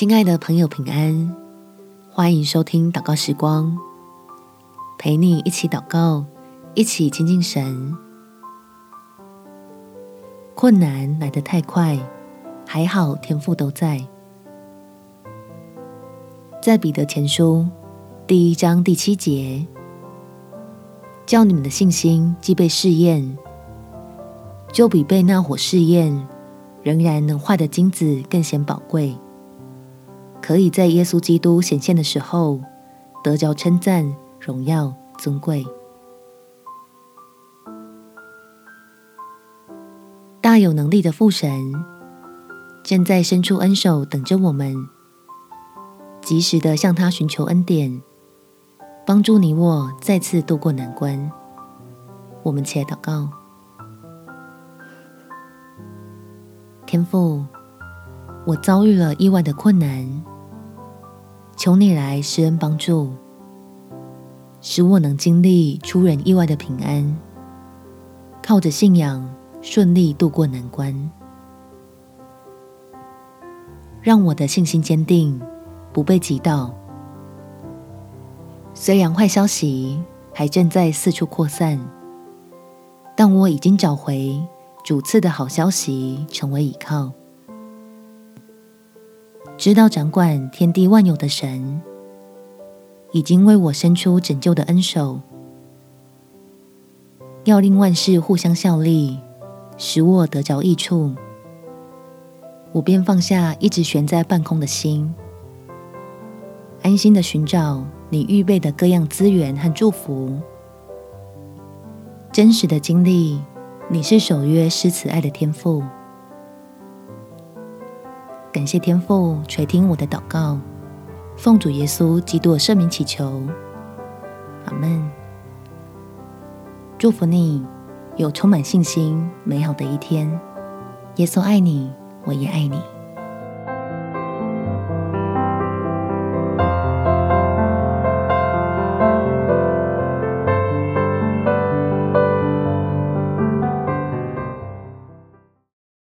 亲爱的朋友，平安！欢迎收听祷告时光，陪你一起祷告，一起亲近神。困难来得太快，还好天赋都在。在彼得前书第一章第七节，叫你们的信心既被试验，就比被那火试验仍然能坏的金子更显宝贵。可以在耶稣基督显现的时候得着称赞、荣耀、尊贵。大有能力的父神正在伸出恩手，等着我们，及时的向他寻求恩典，帮助你我再次度过难关。我们且祷告：天父，我遭遇了意外的困难。求你来施恩帮助，使我能经历出人意外的平安，靠着信仰顺利度过难关，让我的信心坚定，不被击倒。虽然坏消息还正在四处扩散，但我已经找回主赐的好消息，成为依靠。知道掌管天地万有的神，已经为我伸出拯救的恩手，要令万事互相效力，使我得着益处。我便放下一直悬在半空的心，安心的寻找你预备的各样资源和祝福，真实的经历你是守约施慈爱的天赋。感谢天父垂听我的祷告，奉主耶稣基督的圣名祈求，阿门。祝福你有充满信心、美好的一天。耶稣爱你，我也爱你。